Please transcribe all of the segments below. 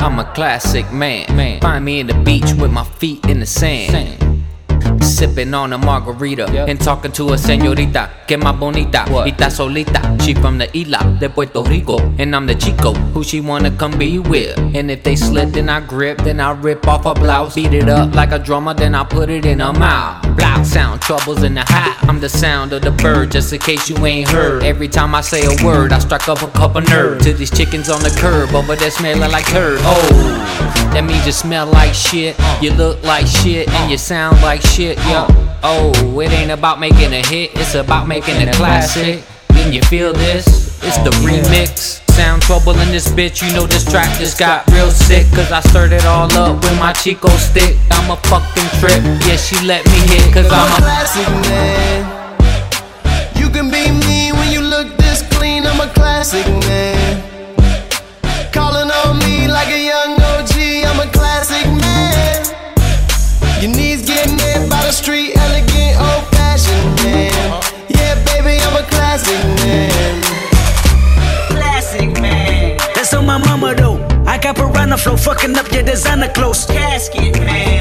I'm a classic man. man. Find me in the beach with my feet in the sand. Sipping on a margarita yep. and talking to a señorita. Que más bonita, Ita solita. She from the isla de Puerto Rico. And I'm the chico who she wanna come be with. And if they slip, then I grip, then I rip off her blouse. Beat it up like a drummer, then I put it in her mouth. SoundTrouble's in the house. I'm the sound of the bird, just in case you ain't heard. Every time I say a word, I strike up a couple nerves. To these chickens on the curb, over there smelling like turd. Oh, that means you smell like shit, you look like shit, and you sound like shit yeah. Oh, it ain't about making a hit, it's about making a classic. Can you feel this? It's the remix. SoundTrouble in this bitch, you know this track just got real sick. Cause I stirred it all up with my Chico stick. I'm a fucking trip, yeah, she let me hit, cause I'm a classic man. Piranha flow, fucking up your designer clothes. Casket man.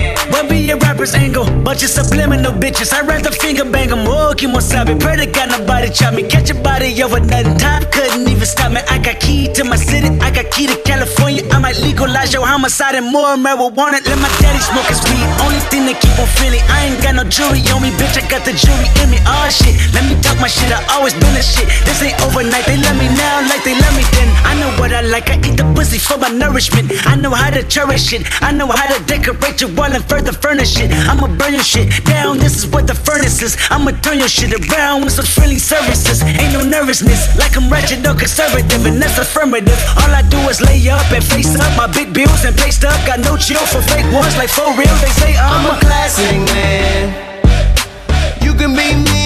A rapper's angle, but subliminal bitches. I rather finger bang them. Oh, Kemosabe. Pray to God nobody chop me. Catch your body over nothing. Time couldn't even stop me. I got key to my city. I got key to California. I might legalize your homicide and more marijuana. Let my daddy smoke his weed. Only thing that keep on feeling. I ain't got no jewelry on me, bitch. I got the jewelry in me. Oh shit. Let me talk my shit. I always been a shit. This ain't overnight. They love me now like they love me then. I know what I like. I eat the pussy for my nourishment. I know how to cherish it. I know how to decorate your wall and further furnish it. I'ma burn your shit down. This is what the furnace is. I'ma turn your shit around with some friendly services. Ain't no nervousness, like I'm wretched or conservative, and that's affirmative. All I do is lay up and face up my big bills and pay stuff. Got no chill for fake ones, like for real. They say I'm, I'm a classic man. You can be mean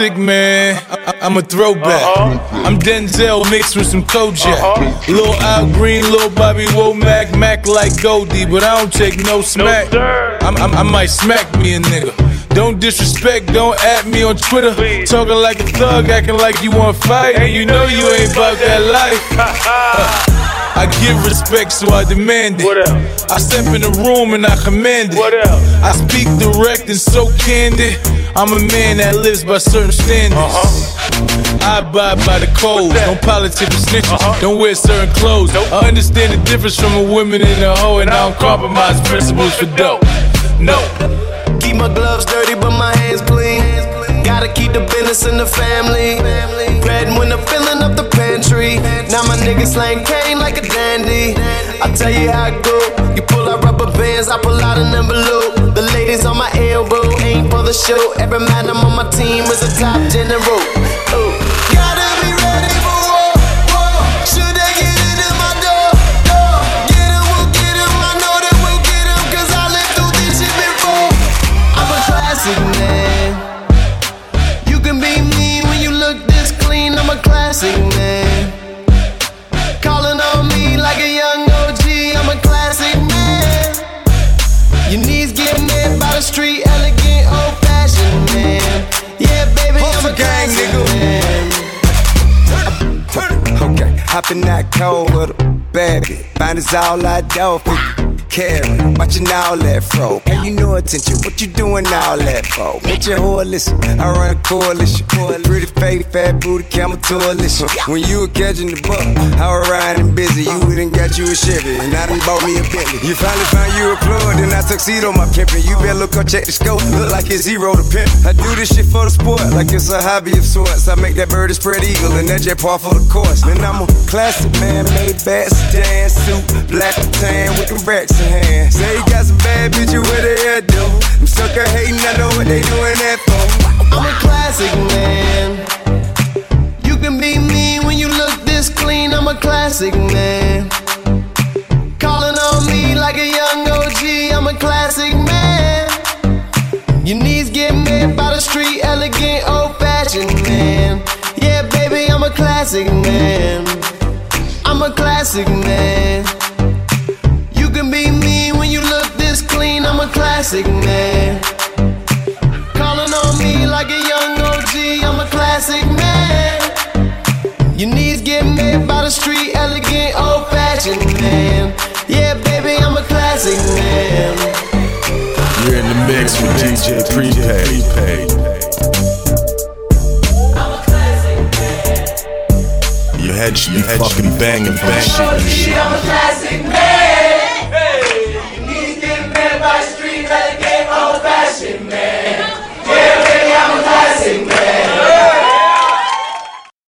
I'm a man. I- am a throwback. Uh-huh. I'm Denzel mixed with some Kojak. Uh-huh. Lil Al Green, Lil Bobby Womack, Mac Mac like Goldie, but I don't take no smack. No, I'm, I'm, I might smack me a nigga. Don't disrespect, don't at me on Twitter. Please. Talking like a thug, acting like you want fight. And you know you ain't about that life. I give respect, so I demand it. What else? I step in the room and I command it. What else? I speak direct and so candid. I'm a man that lives by certain standards. Uh-huh. I abide by the codes. Don't politic snitches. Uh-huh. Don't wear certain clothes. Nope. I understand the difference from a woman and a hoe, and I don't compromise principles for dope. No. Keep my gloves dirty, but my hands clean. Gotta keep the business in the family. Bread when I'm filling up the pantry. Now my niggas slang cane like a dandy. I tell you how it go. You pull out rubber bands, I pull out an envelope. The ladies on my elbow ain't the show. Every man I'm on my team is a top general. Ooh. That with a baby. Find us all I do for carry. Watching all that fro. Pay you no attention. What you doing all that for? Bitch, your whore listen. I run a coalition. Pretty fake, fat booty, camel coalition. When you were catching the buck, I was riding busy. You wouldn't got you a Chevy, and I bought me a Bentley. You finally found you a plug, then I tuxedo my pimpin'. You better look up, check the scope. Look like it's zero to pimp. I do this shit for the sport, like it's a hobby of sorts. I make that bird a spread eagle, and that jet part for the course. Then I'm a classic man, made bad sedan suit, black and tan with them racks in hand. Say you got some bad bitches with their hair do. Them sucker hating, I know what they doing classic man. I'm a classic man. You can be mean when you look this clean, I'm a classic man. Calling on me like a young OG, I'm a classic man. Your knees get made by the street, elegant, old fashioned man. Yeah, baby, I'm a classic man. You're in the mix with DJ Prepaid. Head should be fucking banging, banging.